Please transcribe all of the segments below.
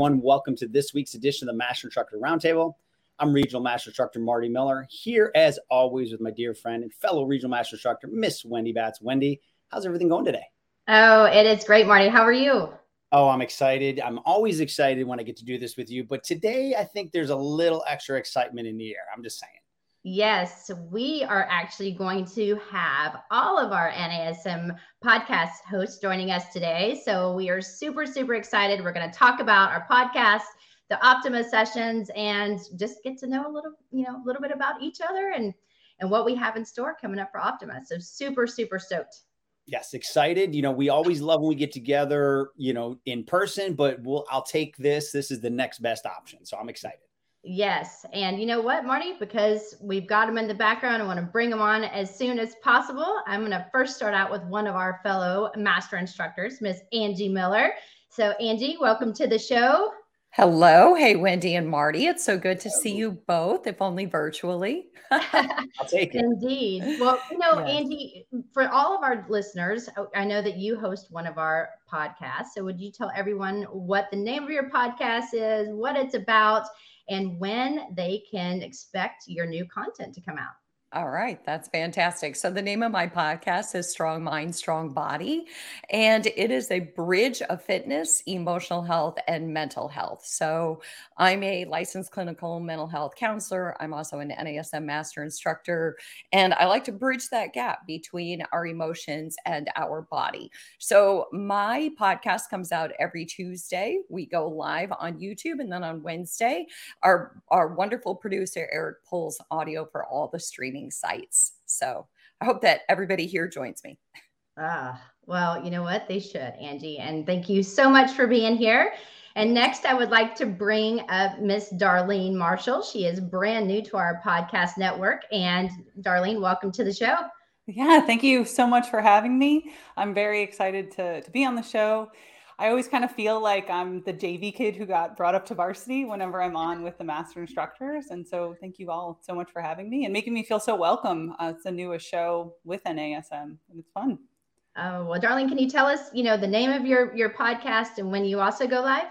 Everyone. Welcome to this week's edition of the Master Instructor Roundtable. I'm Regional Master Instructor Marty Miller, here as always with my dear friend and fellow Regional Master Instructor, Miss Wendy Batts. Wendy, how's everything going today? Oh, it is great, Marty. How are you? Oh, I'm excited. I'm always excited when I get to do this with you. But today, I think there's a little extra excitement in the air. I'm just saying. Yes, we are actually going to have all of our NASM podcast hosts joining us today. So we are super, super excited. We're going to talk about our podcast, the Optima sessions, and just get to know a little, you know, a little bit about each other and and what we have in store coming up for Optima. So super, super stoked. Yes, excited. You know, we always love when we get together, you know, in person, but we'll I'll take this. This is the next best option. So I'm excited. Yes. And you know what, Marty? Because we've got them in the background, I want to bring them on as soon as possible. I'm going to first start out with one of our fellow master instructors, Miss Angie Miller. So, Angie, welcome to the show. Hello. Hey, Wendy and Marty. It's so good to see you both, if only virtually. I'll take it. Indeed. Well, you know, yes. Angie, for all of our listeners, oh, I know that you host one of our podcasts. So, would you tell everyone what the name of your podcast is, what it's about, and when they can expect your new content to come out. All right, that's fantastic. So, the name of my podcast is Strong Mind, Strong Body, and it is a bridge of fitness, emotional health, and mental health. So, I'm a licensed clinical mental health counselor. I'm also an NASM master instructor, and I like to bridge that gap between our emotions and our body. So, my podcast comes out every Tuesday. We go live on YouTube, and then on Wednesday, our, our wonderful producer, Eric, pulls audio for all the streaming streaming sites. So I hope that everybody here joins me. Ah, well, you know what? They should, Angie. And thank you so much for being here. And next, I would like to bring up Miss Darlene Marshall. She is brand new to our podcast network. And Darlene, welcome to the show. Yeah, thank you so much for having me. I'm very excited to, to be on the show. I always kind of feel like I'm the JV kid who got brought up to varsity whenever I'm on with the master instructors. And so thank you all so much for having me and making me feel so welcome. Uh, it's the newest show with NASM and it's fun. Oh, well, Darlene, can you tell us, you know, the name of your, your podcast and when you also go live?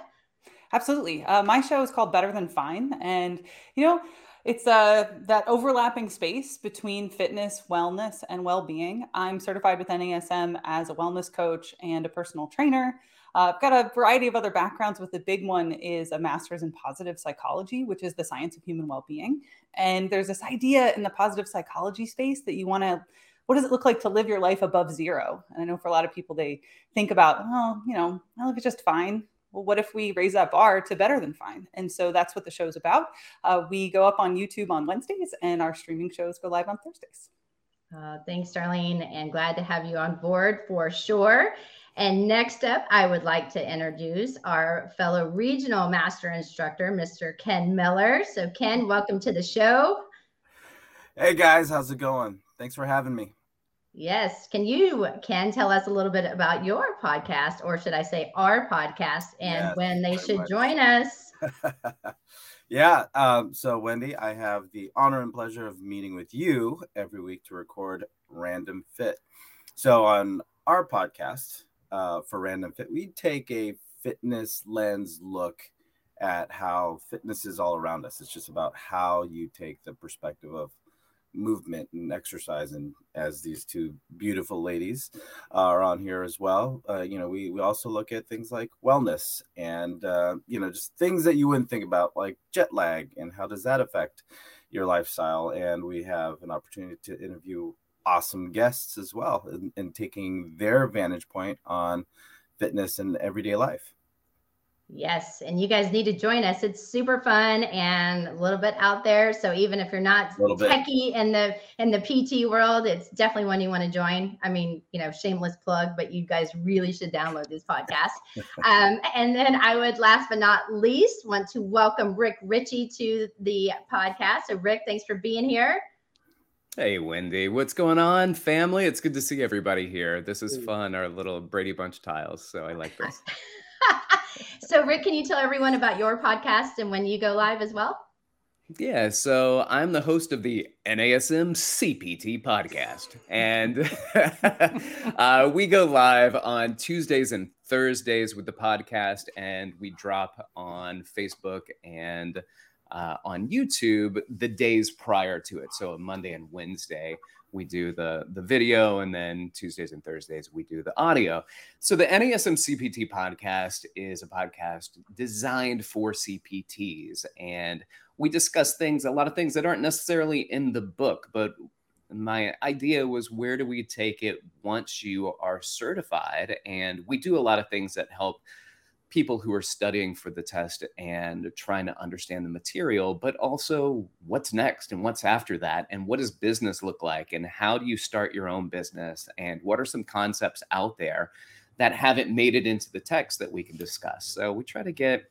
Absolutely. Uh, my show is called Better Than Fine. And, you know, it's uh, that overlapping space between fitness, wellness, and well being. I'm certified with NASM as a wellness coach and a personal trainer. Uh, I've got a variety of other backgrounds, but the big one is a master's in positive psychology, which is the science of human well being. And there's this idea in the positive psychology space that you want to what does it look like to live your life above zero? And I know for a lot of people, they think about, oh, you know, I live just fine. Well, what if we raise that bar to better than fine? And so that's what the show's about. Uh, we go up on YouTube on Wednesdays, and our streaming shows go live on Thursdays. Uh, thanks, Darlene, and glad to have you on board for sure. And next up, I would like to introduce our fellow regional master instructor, Mr. Ken Miller. So, Ken, welcome to the show. Hey guys, how's it going? Thanks for having me. Yes. Can you, Ken, tell us a little bit about your podcast, or should I say our podcast, and yes, when they should much. join us? yeah. Um, so, Wendy, I have the honor and pleasure of meeting with you every week to record Random Fit. So, on our podcast, uh, for Random Fit, we take a fitness lens look at how fitness is all around us. It's just about how you take the perspective of movement and exercise. And as these two beautiful ladies are on here as well, uh, you know, we, we also look at things like wellness and, uh, you know, just things that you wouldn't think about, like jet lag and how does that affect your lifestyle. And we have an opportunity to interview awesome guests as well and, and taking their vantage point on fitness and everyday life. Yes, and you guys need to join us. It's super fun and a little bit out there. So even if you're not techie in the in the PT world, it's definitely one you want to join. I mean, you know, shameless plug, but you guys really should download this podcast. um, and then I would, last but not least, want to welcome Rick Ritchie to the podcast. So Rick, thanks for being here. Hey, Wendy, what's going on, family? It's good to see everybody here. This is fun, our little Brady Bunch tiles. So I like this. so, Rick, can you tell everyone about your podcast and when you go live as well? Yeah, so I'm the host of the NASM CPT podcast, and uh, we go live on Tuesdays and Thursdays with the podcast, and we drop on Facebook and uh, on YouTube the days prior to it. So Monday and Wednesday we do the the video, and then Tuesdays and Thursdays we do the audio. So the NASM CPT podcast is a podcast designed for CPTs, and we discuss things, a lot of things that aren't necessarily in the book, but my idea was where do we take it once you are certified? And we do a lot of things that help people who are studying for the test and trying to understand the material, but also what's next and what's after that, and what does business look like, and how do you start your own business, and what are some concepts out there that haven't made it into the text that we can discuss. So we try to get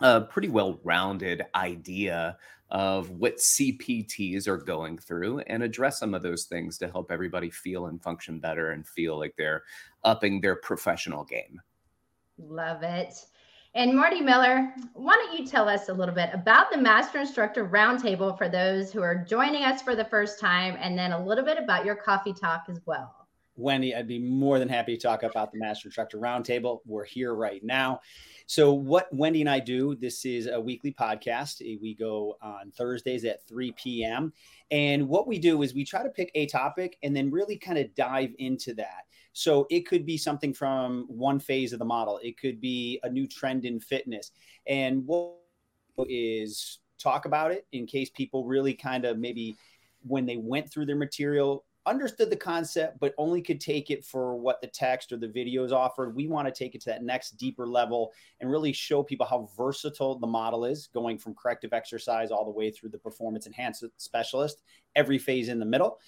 a pretty well rounded idea of what CPTs are going through and address some of those things to help everybody feel and function better and feel like they're upping their professional game. Love it. And Marty Miller, why don't you tell us a little bit about the Master Instructor Roundtable for those who are joining us for the first time, and then a little bit about your coffee talk as well? Wendy, I'd be more than happy to talk about the Master Instructor Roundtable. We're here right now. So, what Wendy and I do, this is a weekly podcast. Eh, we go on Thursdays at 3 p.m. And what we do is we try to pick a topic and then really kind of dive into that. So it could be something from one phase of the model. It could be a new trend in fitness. And what is talk about it in case people really kind of maybe when they went through their material understood the concept but only could take it for what the text or the videos offered we want to take it to that next deeper level and really show people how versatile the model is going from corrective exercise all the way through the performance enhancement specialist every phase in the middle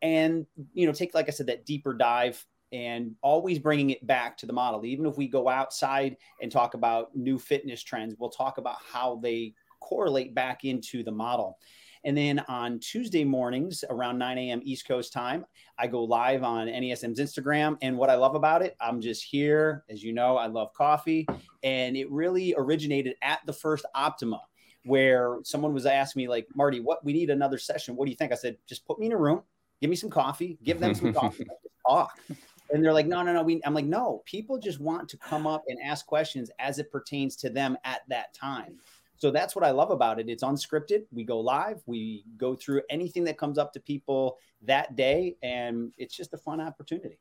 and you know take like i said that deeper dive and always bringing it back to the model. Even if we go outside and talk about new fitness trends, we'll talk about how they correlate back into the model. And then on Tuesday mornings around 9 a.m. East Coast time, I go live on NASM's Instagram. And what I love about it, I'm just here. As you know, I love coffee. And it really originated at the first Optima, where someone was asking me, like, Marty, what we need another session. What do you think? I said, just put me in a room, give me some coffee, give them some coffee, talk and they're like no no no we i'm like no people just want to come up and ask questions as it pertains to them at that time. So that's what i love about it. It's unscripted. We go live. We go through anything that comes up to people that day and it's just a fun opportunity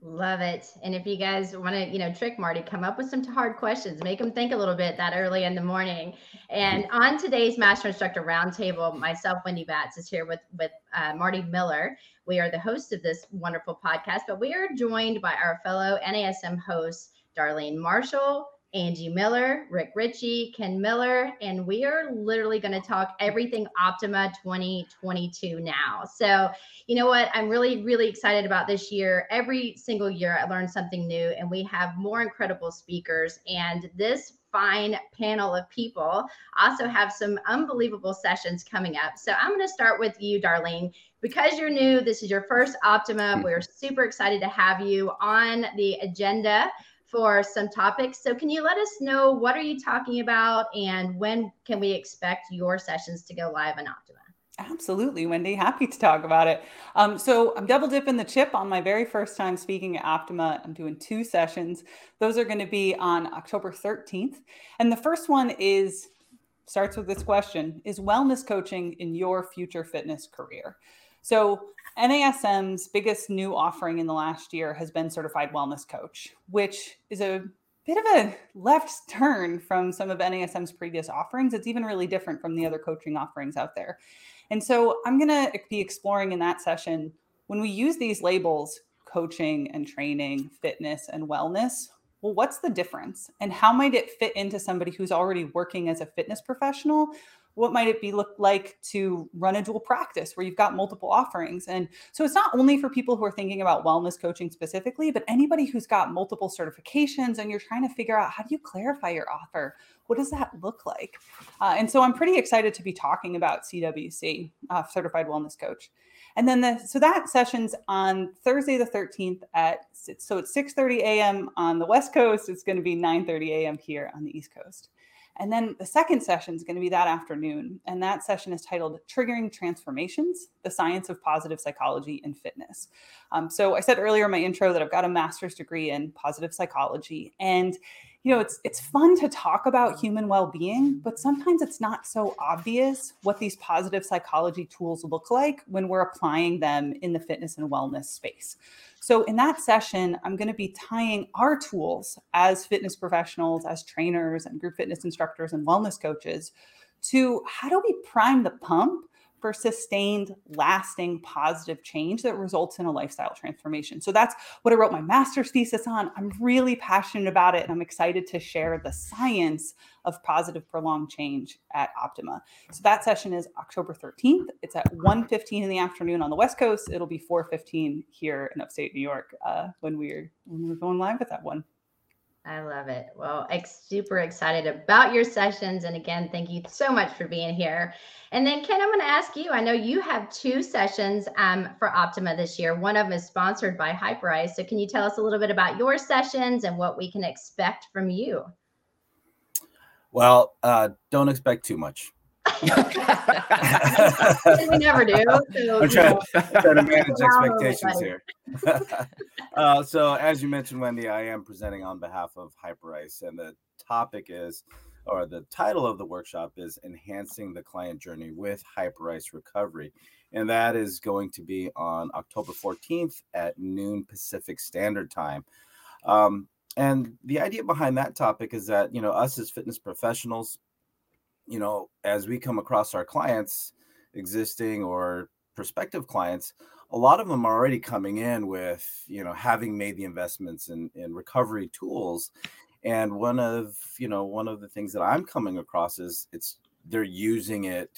Love it. And if you guys want to, you know, trick Marty, come up with some hard questions, make him think a little bit that early in the morning. And on today's Master Instructor Roundtable, myself, Wendy Batts, is here with with uh, Marty Miller. We are the hosts of this wonderful podcast, but we are joined by our fellow NASM hosts, Darlene Marshall, Angie Miller, Rick Ritchie, Ken Miller, and we are literally going to talk everything Optima 2022 now. So, you know what? I'm really, really excited about this year. Every single year, I learn something new, and we have more incredible speakers. And this fine panel of people also have some unbelievable sessions coming up. So, I'm going to start with you, Darlene. Because you're new, this is your first Optima. Mm-hmm. We're super excited to have you on the agenda for some topics. So can you let us know what are you talking about and when can we expect your sessions to go live on Optima? Absolutely, Wendy. Happy to talk about it. Um, so I'm double dipping the chip on my very first time speaking at Optima. I'm doing two sessions. Those are going to be on October 13th. And the first one is starts with this question Is wellness coaching in your future fitness career? So NASM's biggest new offering in the last year has been certified wellness coach, which is a bit of a left turn from some of NASM's previous offerings. It's even really different from the other coaching offerings out there. And so I'm going to be exploring in that session when we use these labels coaching and training, fitness and wellness. Well, what's the difference? And how might it fit into somebody who's already working as a fitness professional what might it be look like to run a dual practice where you've got multiple offerings? And so it's not only for people who are thinking about wellness coaching specifically but anybody who's got multiple certifications and you're trying to figure out how do you clarify your offer? What does that look like? Uh, and so i'm pretty excited to be talking about cwc uh, certified wellness coach. And then the so that session's on thursday the 13th at so it's 6 30 a.m on the west coast. It's going to be 9 30 a.m here on the east coast And then the second session is going to be that afternoon. And that session is titled Triggering Transformations The Science of Positive Psychology and Fitness. Um, so I said earlier in my intro that I've got a master's degree in positive psychology. And you know it's it's fun to talk about human well-being but sometimes it's not so obvious what these positive psychology tools look like when we're applying them in the fitness and wellness space. So in that session i'm going to be tying our tools as fitness professionals as trainers and group fitness instructors and wellness coaches to how do we prime the pump for sustained, lasting, positive change that results in a lifestyle transformation. So that's what I wrote my master's thesis on. I'm really passionate about it and I'm excited to share the science of positive prolonged change at Optima. So that session is October 13th. It's at 1:15 in the afternoon on the West Coast. It'll be 4:15 here in upstate New York uh, when we're when we're going live with that one. I love it. Well, super excited about your sessions. And again, thank you so much for being here. And then, Ken, I'm going to ask you I know you have two sessions um, for Optima this year. One of them is sponsored by Hyperice. So, can you tell us a little bit about your sessions and what we can expect from you? Well, uh, don't expect too much. We never do. So, I'm trying, trying to manage expectations here. uh, so, as you mentioned, Wendy, I am presenting on behalf of Hyperice, and the topic is, or the title of the workshop is Enhancing the Client Journey with Hyperice Recovery. And that is going to be on October 14th at noon Pacific Standard Time. Um, and the idea behind that topic is that, you know, us as fitness professionals, you know, as we come across our clients, existing or prospective clients, a lot of them are already coming in with, you know, having made the investments in, in recovery tools. And one of, you know, one of the things that I'm coming across is it's they're using it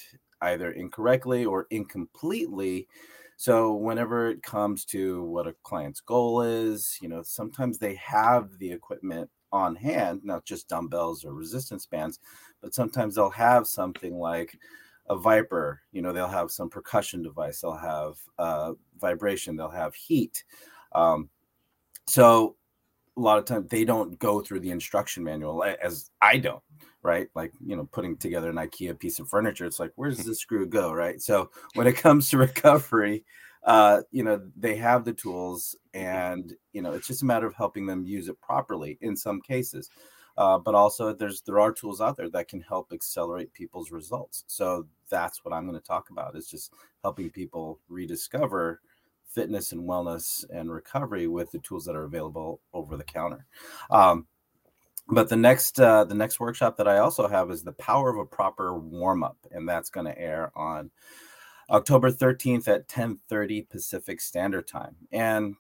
either incorrectly or incompletely. So whenever it comes to what a client's goal is, you know, sometimes they have the equipment on hand, not just dumbbells or resistance bands, but sometimes they'll have something like a Vyper you know they'll have some percussion device they'll have uh, vibration they'll have heat um, so a lot of times they don't go through the instruction manual as i don't right? Like you know putting together an ikea piece of furniture it's like where does the screw go? Right? So when it comes to recovery uh, you know they have the tools and you know it's just a matter of helping them use it properly in some cases uh, but also there's there are tools out there that can help accelerate people's results. So that's what i'm going to talk about is just helping people rediscover fitness and wellness and recovery with the tools that are available over the counter. Um, but the next uh, the next workshop that i also have is the power of a proper warm-up and that's going to air on october 13th at 10.30 pacific standard time. And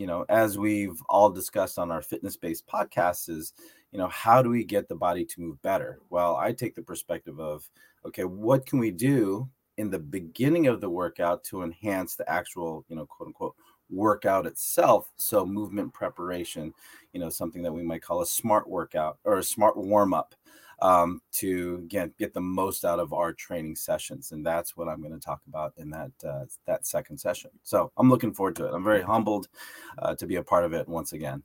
you know as we've all discussed on our fitness based podcasts is you know how do we get the body to move better? Well i take the perspective of okay what can we do in the beginning of the workout to enhance the actual you know quote unquote workout itself? So movement preparation you know something that we might call a smart workout or a smart warm up um, to again get the most out of our training sessions and that's what i'm going to talk about in that uh, that second session. So i'm looking forward to it. I'm very humbled uh, to be a part of it once again.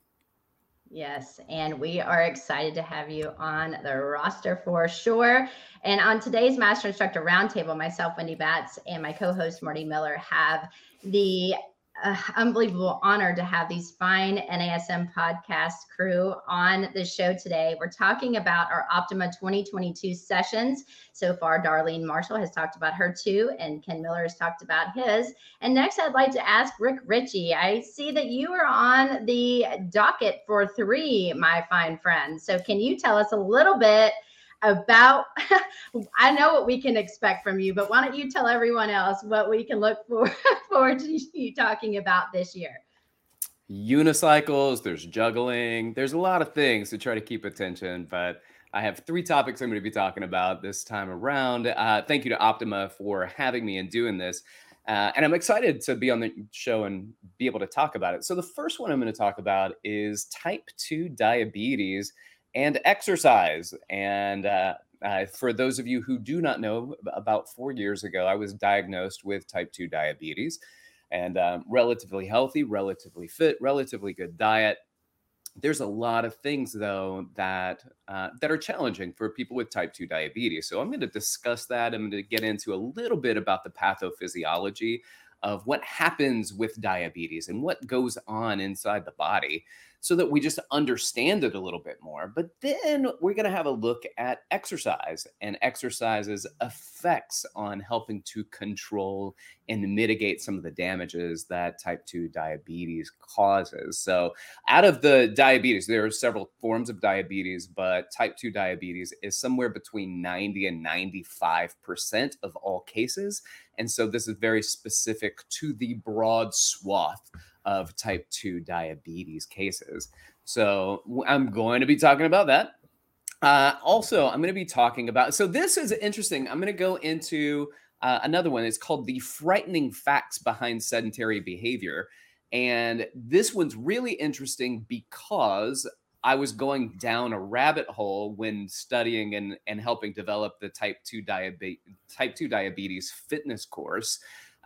Yes, and we are excited to have you on the roster for sure. And on today's Master Instructor Roundtable, myself, Wendy Batts, and my co host, Marty Miller, have the uh, unbelievable honor to have these fine NASM podcast crew on the show today. We're talking about our Optima 2022 sessions. So far, Darlene Marshall has talked about her two, and Ken Miller has talked about his. And next, I'd like to ask Rick Ritchie. I see that you are on the docket for three, my fine friend. So, can you tell us a little bit? About I know what we can expect from you, but why don't you tell everyone else what we can look for, forward to you talking about this year? Unicycles, there's juggling, there's a lot of things to try to keep attention, but I have three topics I'm going to be talking about this time around. Uh, thank you to Optima for having me and doing this. Uh, and I'm excited to be on the show and be able to talk about it. So, the first one I'm going to talk about is type 2 diabetes and exercise. And uh, uh, for those of you who do not know, about four years ago, I was diagnosed with type 2 diabetes and um, relatively healthy, relatively fit, relatively good diet. there's a lot of things though that uh, that are challenging for people with type 2 diabetes so i'm going to discuss that i'm going to get into a little bit about the pathophysiology of what happens with diabetes and what goes on inside the body so that we just understand it a little bit more. But then we're going to have a look at exercise and exercise's effects on helping to control and mitigate some of the damages that type 2 diabetes causes. So, out of the diabetes, there are several forms of diabetes, but type 2 diabetes is somewhere between 90 and 95% of all cases. And so, this is very specific to the broad swath of type 2 diabetes cases. So I'm going to be talking about that. Uh, also, I'm going to be talking about. So this is interesting. I'm going to go into uh, another one. It's called the frightening facts behind sedentary behavior, and this one's really interesting because I was going down a rabbit hole when studying and and helping develop the type two diabetes type two diabetes fitness course.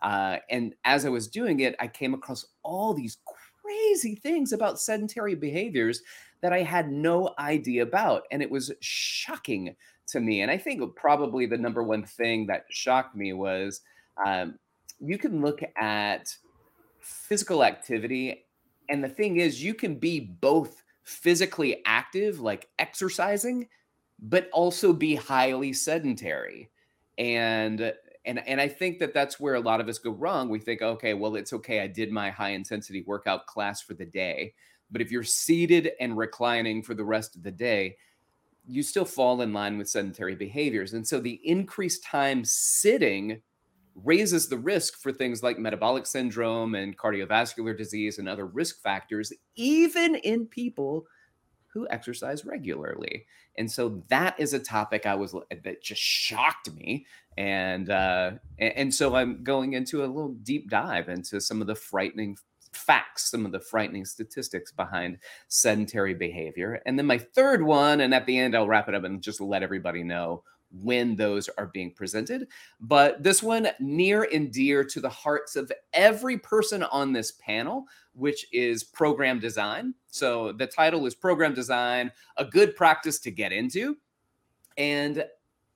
Uh, and as I was doing it, I came across all these crazy things about sedentary behaviors that I had no idea about. And it was shocking to me. And I think probably the number one thing that shocked me was um, you can look at physical activity. And the thing is, you can be both physically active, like exercising, but also be highly sedentary. And and and I think that that's where a lot of us go wrong. We think, okay, well, it's okay. I did my high intensity workout class for the day, but if you're seated and reclining for the rest of the day, you still fall in line with sedentary behaviors. And so the increased time sitting raises the risk for things like metabolic syndrome and cardiovascular disease and other risk factors, even in people who exercise regularly. And so that is a topic I was that just shocked me. And uh, and so I'm going into a little deep dive into some of the frightening facts, some of the frightening statistics behind sedentary behavior. And then my third one, and at the end I'll wrap it up and just let everybody know when those are being presented. But this one near and dear to the hearts of every person on this panel, which is program design. So the title is Program Design, a good practice to get into. And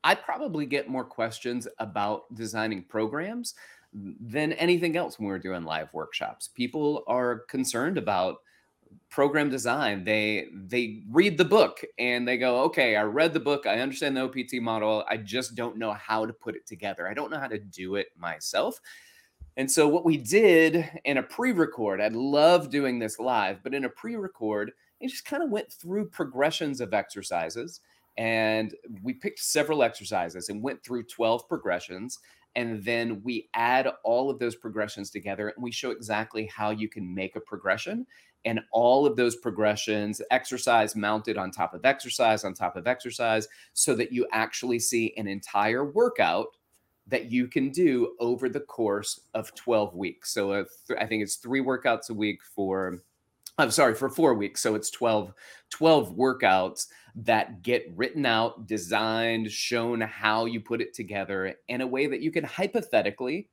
I probably get more questions about designing programs than anything else when we're doing live workshops. People are concerned about program design they they read the book and they go okay i read the book i understand the opt model i just don't know how to put it together i don't know how to do it myself. And so what we did in a pre-record i love doing this live but in a pre-record it just kind of went through progressions of exercises and we picked several exercises and went through 12 progressions and then we add all of those progressions together and we show exactly how you can make a progression and all of those progressions, exercise mounted on top of exercise, on top of exercise, so that you actually see an entire workout that you can do over the course of 12 weeks. So uh, I think it's three workouts a week for, I'm sorry, for four weeks. So it's 12, 12 workouts that get written out, designed, shown how you put it together in a way that you can hypothetically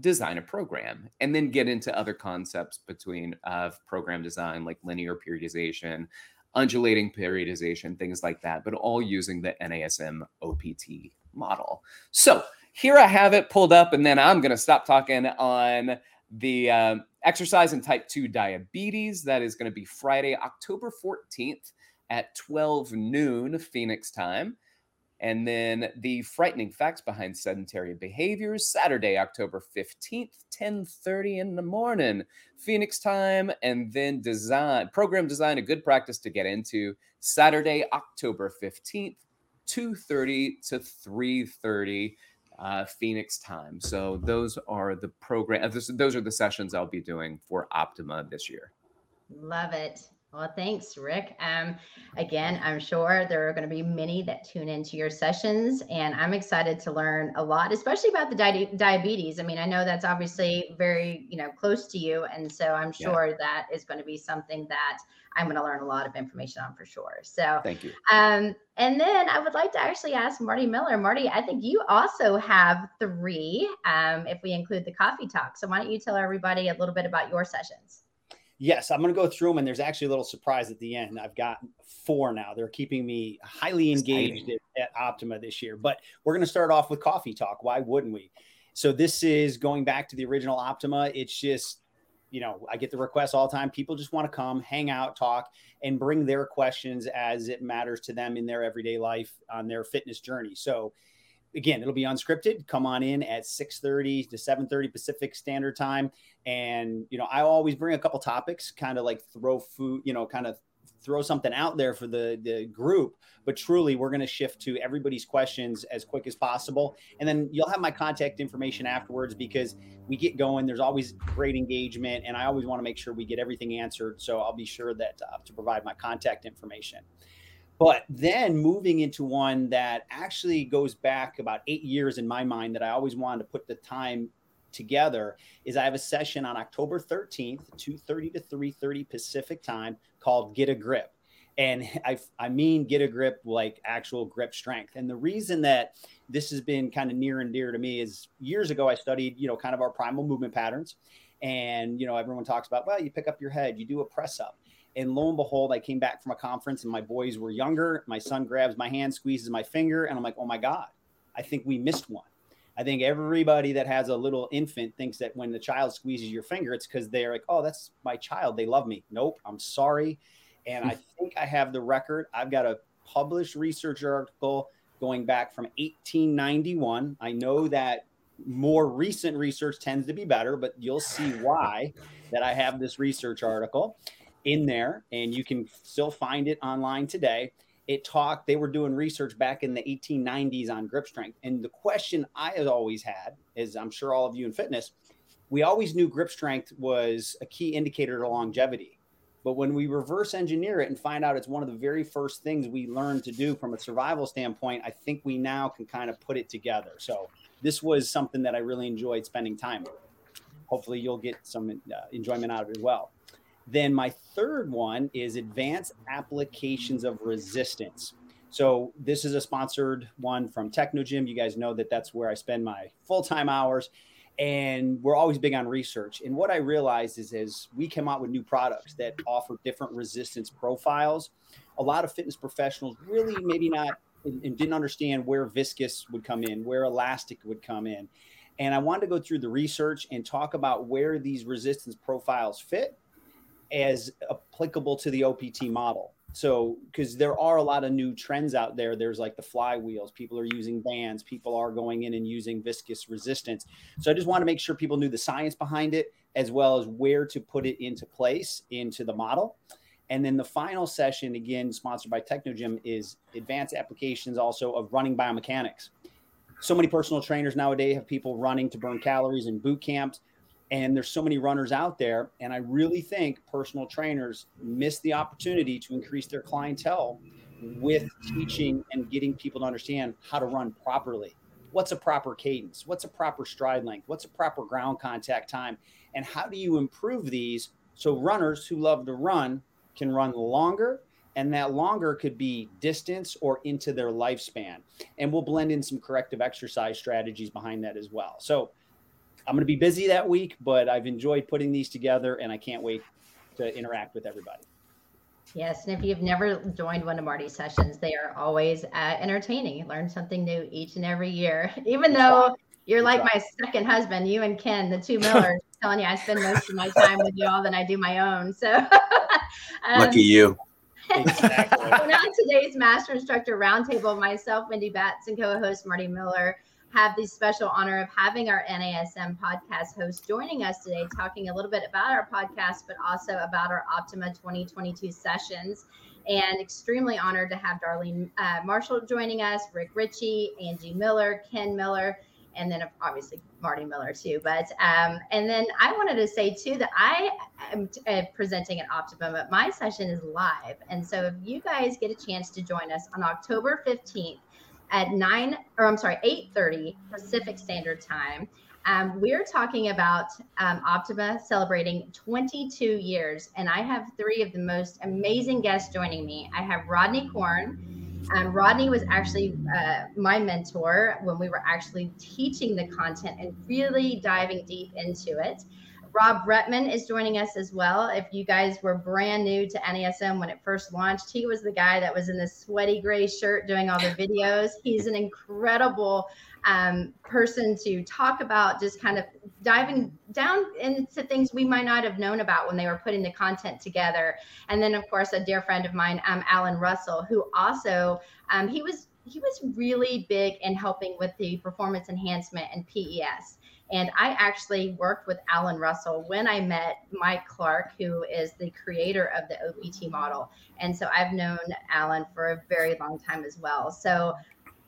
design a program and then get into other concepts between uh, program design like linear periodization undulating periodization things like that but all using the nasm opt model. So here i have it pulled up and then i'm going to stop talking on the um, exercise in type 2 diabetes. That is going to be friday october 14th at 12 noon phoenix time and then the frightening facts behind sedentary behaviors, Saturday, October 15th, 10:30 in the morning, Phoenix time, and then design program design a good practice to get into Saturday, October 15th, 2:30 to 3:30 uh, Phoenix time. So those are the program. Those are the sessions I'll be doing for Optima this year. Love it. Well, thanks, Rick. Um, again, I'm sure there are going to be many that tune into your sessions, and I'm excited to learn a lot, especially about the di- diabetes. I mean, I know that's obviously very, you know, close to you, and so I'm sure yeah. that is going to be something that I'm going to learn a lot of information on for sure. So, thank you. Um, and then I would like to actually ask Marty Miller. Marty, I think you also have three, um, if we include the coffee talk. So, why don't you tell everybody a little bit about your sessions? Yes, I'm going to go through them, and there's actually a little surprise at the end. I've got four now. They're keeping me highly engaged at, at, Optima this year. But we're going to start off with coffee talk. Why wouldn't we? So this is going back to the original Optima. It's just, you know, I get the requests all the time. People just want to come, hang out, talk, and bring their questions as it matters to them in their everyday life on their fitness journey. So again, it'll be unscripted. Come on in at 6:30 to 7:30 Pacific Standard Time. And you know, I always bring a couple topics, kind of like throw food, you know, kind of throw something out there for the the group. But truly we're going to shift to everybody's questions as quick as possible. And then you'll have my contact information afterwards because we get going. There's always great engagement and i always want to make sure we get everything answered. So i'll be sure that uh, to provide my contact information but then moving into one that actually goes back about eight years in my mind that I always wanted to put the time together is I have a session on October 13th, 2:30 to 3:30 Pacific time called Get a Grip. And I, I mean get a grip like actual grip strength. And the reason that this has been kind of near and dear to me is years ago I studied, you know, kind of our primal movement patterns. And you know, everyone talks about, well, you pick up your head, you do a press up. And lo and behold, I came back from a conference and my boys were younger. My son grabs my hand, squeezes my finger, and I'm like, oh my God, I think we missed one. I think everybody that has a little infant thinks that when the child squeezes your finger, it's because they're like, oh, that's my child. They love me. Nope, I'm sorry. And I think I have the record. I've got a published research article going back from 1891. I know that more recent research tends to be better, but you'll see why that I have this research article in there, and you can still find it online today. It talked, they were doing research back in the 1890s on grip strength. And the question I had always had is I'm sure all of you in fitness, we always knew grip strength was a key indicator to longevity. But when we reverse engineer it and find out it's one of the very first things we learned to do from a survival standpoint, I think we now can kind of put it together. So this was something that I really enjoyed spending time with. Hopefully, you'll get some uh, enjoyment out of it as well. Then my third one is advanced applications of resistance. So this is a sponsored one from Technogym. You guys know that that's where I spend my full-time hours and we're always big on research. And what I realized is as we come out with new products that offer different resistance profiles, a lot of fitness professionals really maybe not and, and didn't understand where viscous would come in, where elastic would come in. And I wanted to go through the research and talk about where these resistance profiles fit as applicable to the OPT model. So, because there are a lot of new trends out there, there's like the flywheels, people are using bands, people are going in and using viscous resistance. So, I just want to make sure people knew the science behind it as well as where to put it into place into the model. And then the final session, again, sponsored by Technogym, is advanced applications also of running biomechanics. So many personal trainers nowadays have people running to burn calories in boot camps and there's so many runners out there and i really think personal trainers miss the opportunity to increase their clientele with teaching and getting people to understand how to run properly. What's a proper cadence? What's a proper stride length? What's a proper ground contact time? And how do you improve these so runners who love to run can run longer and that longer could be distance or into their lifespan? And we'll blend in some corrective exercise strategies behind that as well. So I'm going to be busy that week, but I've enjoyed putting these together and I can't wait to interact with everybody. Yes, and if you've never joined one of Marty's sessions, they are always uh, entertaining. You learn something new each and every year. Even though you're like my second husband, you and Ken, the two Millers, telling you I spend most of my time with you all than I do my own. So um, lucky you. Exactly. so now today's Master Instructor Roundtable, myself, Wendy Batts, and co-host Marty Miller have the special honor of having our NASM podcast host joining us today, talking a little bit about our podcast, but also about our Optima 2022 sessions. And extremely honored to have Darlene uh, Marshall joining us, Rick Ritchie, Angie Miller, Ken Miller, and then obviously Marty Miller too. But um, and then I wanted to say too that I am t- uh, presenting at Optimum, but my session is live, and so if you guys get a chance to join us on October 15th at 9 or I'm sorry, 8:30 Pacific Standard Time. Um, we're talking about um, Optima celebrating 22 years, and I have three of the most amazing guests joining me. I have Rodney Corn. Um, Rodney was actually uh, my mentor when we were actually teaching the content and really diving deep into it. Rob Bretman is joining us as well. If you guys were brand new to NASM when it first launched, he was the guy that was in the sweaty gray shirt doing all the videos. He's an incredible um, person to talk about just kind of diving down into things we might not have known about when they were putting the content together. And then, of course, a dear friend of mine, um, Alan Russell, who also um, he was he was really big in helping with the performance enhancement and PES. And I actually worked with Alan Russell when I met Mike Clark, who is the creator of the OPT model. And so I've known Alan for a very long time as well. So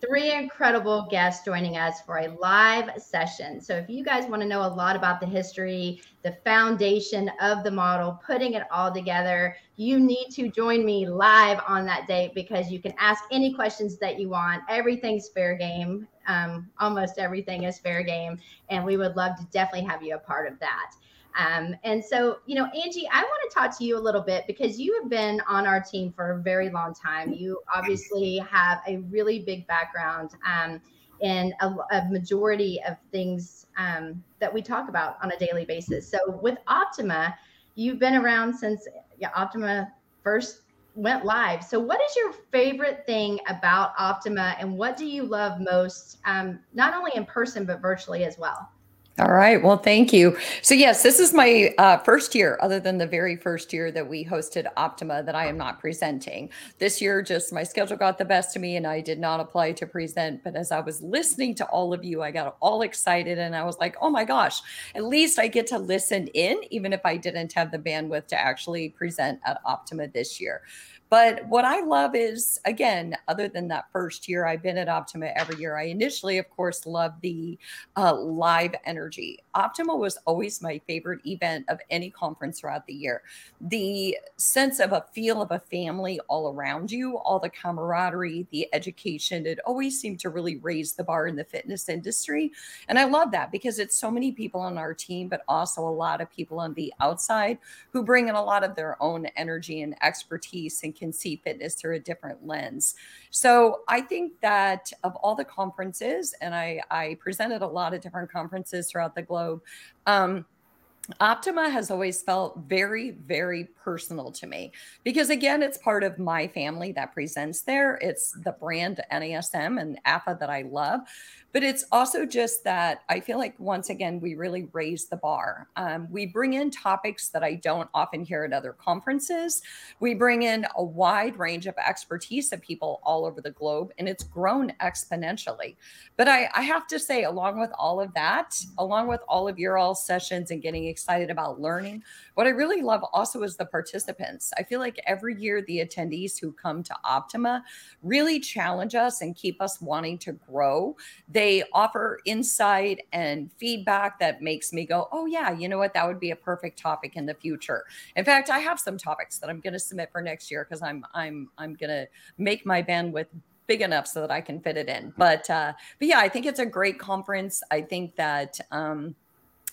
three incredible guests joining us for a live session. So, if you guys want to know a lot about the history, the foundation of the model, putting it all together, you need to join me live on that date because you can ask any questions that you want. Everything's fair game. Um, almost everything is fair game. And we would love to definitely have you a part of that. Um, and so, you know, Angie, I want to talk to you a little bit because you have been on our team for a very long time. You obviously have a really big background um, in a, a, majority of things um, that we talk about on a daily basis. So, with Optima, you've been around since yeah, Optima first went live. So, what is your favorite thing about Optima, and what do you love most, um, not only in person but virtually as well? All right. Well, thank you. So, yes, this is my uh, first year, other than the very first year that we hosted Optima, that I am not presenting. This year, just my schedule got the best of me and I did not apply to present. But as I was listening to all of you, I got all excited and I was like, oh my gosh, at least I get to listen in, even if I didn't have the bandwidth to actually present at Optima this year. But what I love is, again, other than that first year, I've been at Optima every year. I initially, of course, loved the uh, live energy. Optima was always my favorite event of any conference throughout the year. The sense of a feel of a family all around you, all the camaraderie, the education, it always seemed to really raise the bar in the fitness industry. And I love that because it's so many people on our team, but also a lot of people on the outside who bring in a lot of their own energy and expertise and can see fitness through a different lens. So I think that of all the conferences, and I, I presented a lot of different conferences throughout the globe. Um, Optima has always felt very, very personal to me because, again, it's part of my family that presents there. It's the brand NASM and AFA that I love but it's also just that I feel like once again we really raise the bar. Um, we bring in topics that I don't often hear at other conferences. We bring in a wide range of expertise of people all over the globe, and it's grown exponentially. But I, I have to say, along with all of that, along with all of your all sessions and getting excited about learning, what I really love also is the participants. I feel like every year the attendees who come to Optima really challenge us and keep us wanting to grow. They they offer insight and feedback that makes me go, oh, yeah, you know what? That would be a perfect topic in the future. In fact, I have some topics that I'm going to submit for next year because I'm I'm I'm going to make my bandwidth big enough so that I can fit it in. But uh, but yeah, I think it's a great conference. I think that um,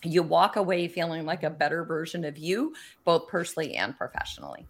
you walk away feeling like a better version of you, both personally and professionally.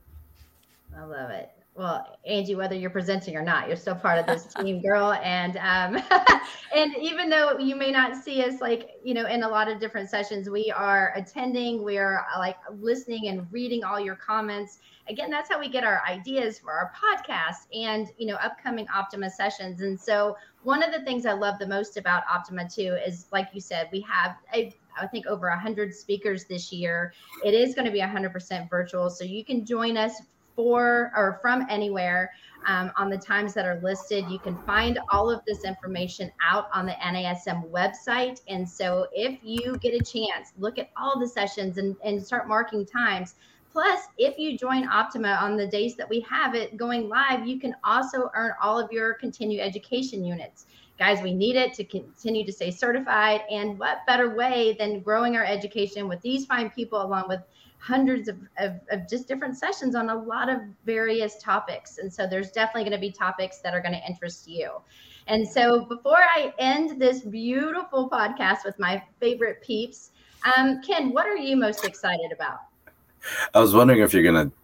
I love it well, Angie, whether you're presenting or not, you're still part of this team, girl. And um, and even though you may not see us like you know in a lot of different sessions, we are attending. We are like listening and reading all your comments. Again, that's how we get our ideas for our podcast and you know upcoming Optima sessions. And so one of the things I love the most about Optima too is, like you said, we have a I think over 100 speakers this year. It is going to be 100% virtual. So you can join us for or from anywhere um, on the times that are listed. You can find all of this information out on the NASM website. And so if you get a chance, look at all the sessions and, and start marking times. Plus, if you join Optima on the days that we have it going live, you can also earn all of your continued education units. Guys, we need it to continue to stay certified. And what better way than growing our education with these fine people along with hundreds of, of, of, just different sessions on a lot of various topics. And so there's definitely going to be topics that are going to interest you. And so before I end this beautiful podcast with my favorite peeps, um, Ken, what are you most excited about? I was wondering if you're going to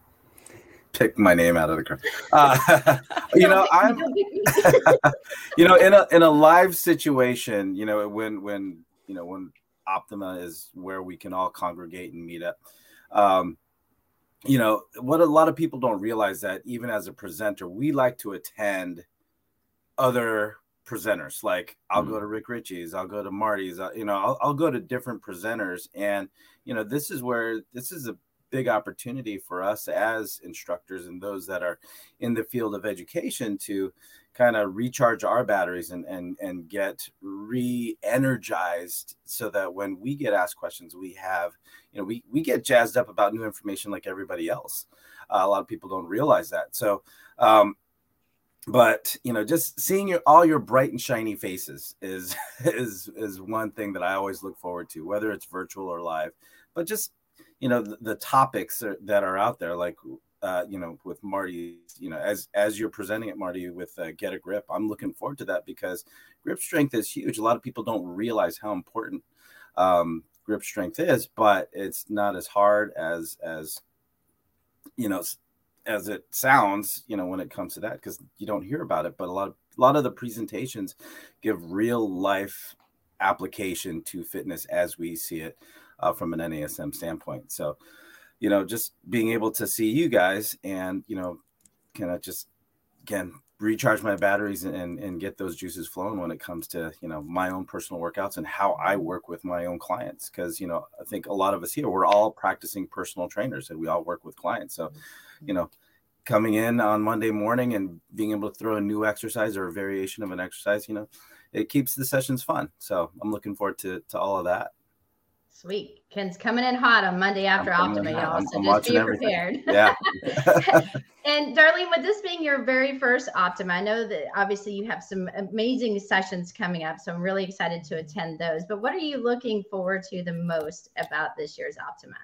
pick my name out of the crowd. Uh, you know, I'm, you know, in a in a live situation, you know, when when you know when Optima is where we can all congregate and meet up. Um, you know what a lot of people don't realize that even as a presenter we like to attend other presenters like i'll mm-hmm. go to rick ritchie's i'll go to marty's uh, you know I'll, I'll go to different presenters and you know this is where this is a big opportunity for us as instructors and those that are in the field of education to kind of recharge our batteries and and and get re-energized so that when we get asked questions we have you know we we get jazzed up about new information like everybody else. Uh, a lot of people don't realize that. So um but you know just seeing your all your bright and shiny faces is is is one thing that i always look forward to whether it's virtual or live. But just you know the, the topics are, that are out there like uh, you know, with Marty, you know, as as you're presenting it, Marty, with uh, get a grip, I'm looking forward to that because grip strength is huge. A lot of people don't realize how important um, grip strength is, but it's not as hard as as you know as it sounds. You know, when it comes to that, because you don't hear about it, but a lot of a lot of the presentations give real life application to fitness as we see it uh, from an NASM standpoint. So you know, just being able to see you guys and, you know, kind of just again recharge my batteries and and get those juices flowing when it comes to you know my own personal workouts and how I work with my own clients. Because you know I think a lot of us here we're all practicing personal trainers and we all work with clients. So you know coming in on Monday morning and being able to throw a new exercise or a variation of an exercise you know it keeps the sessions fun. So I'm looking forward to to all of that Sweet. Ken's coming in hot on Monday after Optima, y'all. So I'm just be prepared. Yeah. and Darlene, with this being your very first Optima, I know that obviously you have some amazing sessions coming up. So I'm really excited to attend those. But what are you looking forward to the most about this year's Optima?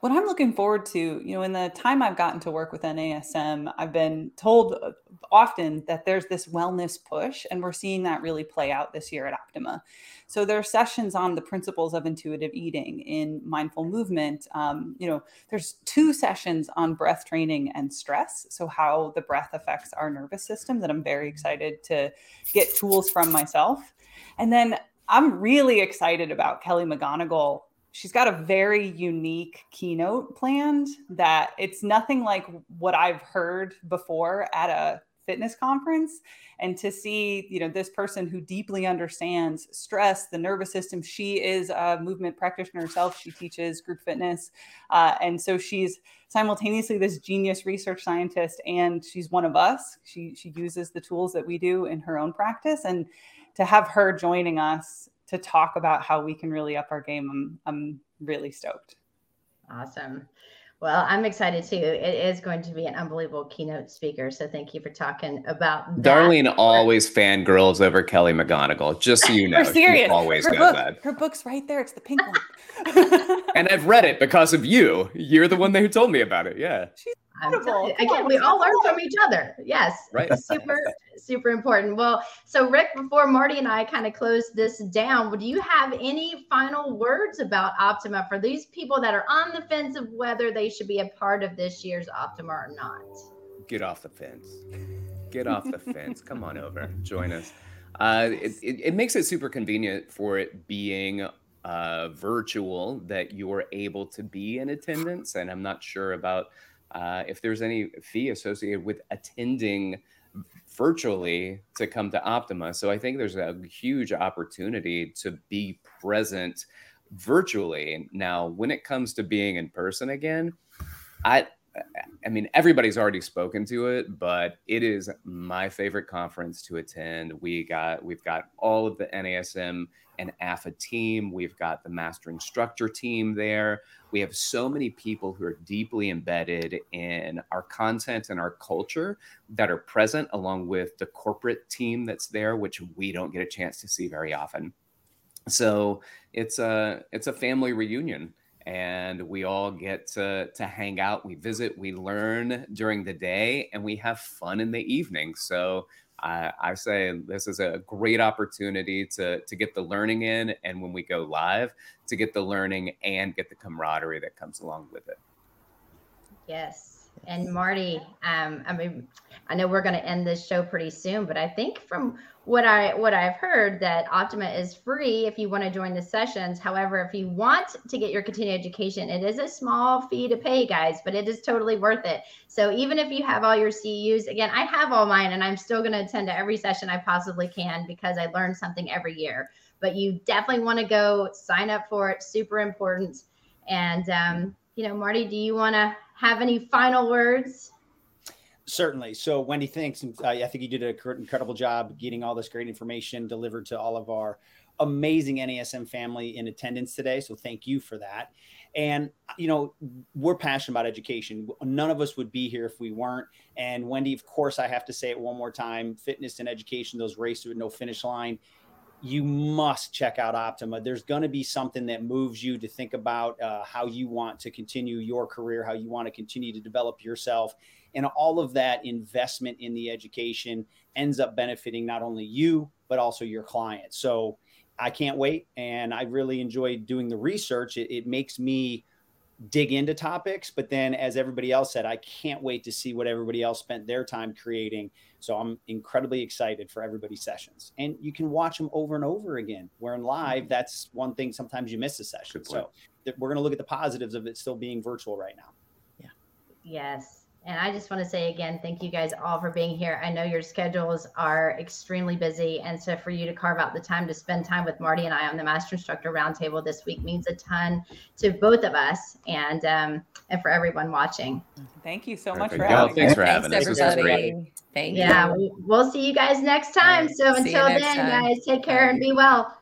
What I'm looking forward to, you know, in the time I've gotten to work with NASM, I've been told uh, often that there's this wellness push, and we're seeing that really play out this year at Optima. So there are sessions on the principles of intuitive eating in mindful movement. Um, you know, there's two sessions on breath training and stress. So how the breath affects our nervous system that I'm very excited to get tools from myself. And then I'm really excited about Kelly McGonigal she's got a very unique keynote planned that it's nothing like what I've heard before at a fitness conference. And to see you know this person who deeply understands stress the nervous system she is a movement practitioner herself. She teaches group fitness. Uh, and so she's simultaneously this genius research scientist and she's one of us. She she uses the tools that we do in her own practice. And to have her joining us to talk about how we can really up our game. I'm I'm really stoked. Awesome. Well, I'm excited too. It is going to be an unbelievable keynote speaker. So thank you for talking about that. Darlene always fangirls over Kelly McGonigal, just so you know. serious. She always her book, that. Her book's right there. It's the pink one. and I've read it because of you. You're the one who told me about it. Yeah. She's you, again, we all learn from each other. Yes. Right. Super, super important. Well, so Rick, before Marty and I kind of close this down, would you have any final words about Optima for these people that are on the fence of whether they should be a part of this year's Optima or not? Get off the fence. Get off the fence. Come on over. Join us. Uh, it, it, it makes it super convenient for it being uh, virtual that you're able to be in attendance. And I'm not sure about uh, if there's any fee associated with attending virtually to come to Optima. So I think there's a huge opportunity to be present virtually. Now, when it comes to being in person again, I I mean, everybody's already spoken to it, but it is my favorite conference to attend. We got we've got all of the NASM and AFA team. We've got the master instructor team there. We have so many people who are deeply embedded in our content and our culture that are present, along with the corporate team that's there, which we don't get a chance to see very often. So it's a it's a family reunion and we all get to to hang out we visit we learn during the day and we have fun in the evening. So I, I say this is a great opportunity to to get the learning in, and when we go live, to get the learning and get the camaraderie that comes along with it. Yes, And Marty, um, I mean, I know we're going to end this show pretty soon, but I think from what I what I've heard that Optima is free if you want to join the sessions. However, if you want to get your continuing education, it is a small fee to pay, guys, but it is totally worth it. So even if you have all your CEUs, again, I have all mine, and I'm still going to attend to every session I possibly can because I learn something every year. But you definitely want to go sign up for it. Super important. And um, you know, Marty, do you want to have any final words? Certainly. So, Wendy, thanks. I think you did an incredible job getting all this great information delivered to all of our amazing NASM family in attendance today. So, thank you for that. And, you know, we're passionate about education. None of us would be here if we weren't. And, Wendy, of course, I have to say it one more time fitness and education, those races with no finish line you must check out Optima. There's going to be something that moves you to think about uh, how you want to continue your career, how you want to continue to develop yourself. And all of that investment in the education ends up benefiting not only you, but also your clients. So I can't wait. And I really enjoy doing the research. It, it makes me dig into topics. But then, as everybody else said, I can't wait to see what everybody else spent their time creating so I'm incredibly excited for everybody's sessions. And you can watch them over and over again. Where in live, that's one thing sometimes you miss a session. So we're going to look at the positives of it still being virtual right now. Yeah. Yes. And I just want to say again, thank you guys all for being here. I know your schedules are extremely busy. And so for you to carve out the time to spend time with Marty and I on the Master Instructor Roundtable this week means a ton to both of us and um, and for everyone watching. Thank you so Perfect. much for having Thanks for having Thanks, us. Everybody. Thank yeah, you. Yeah, we'll see you guys next time. So See until then, time. guys, take care and be well.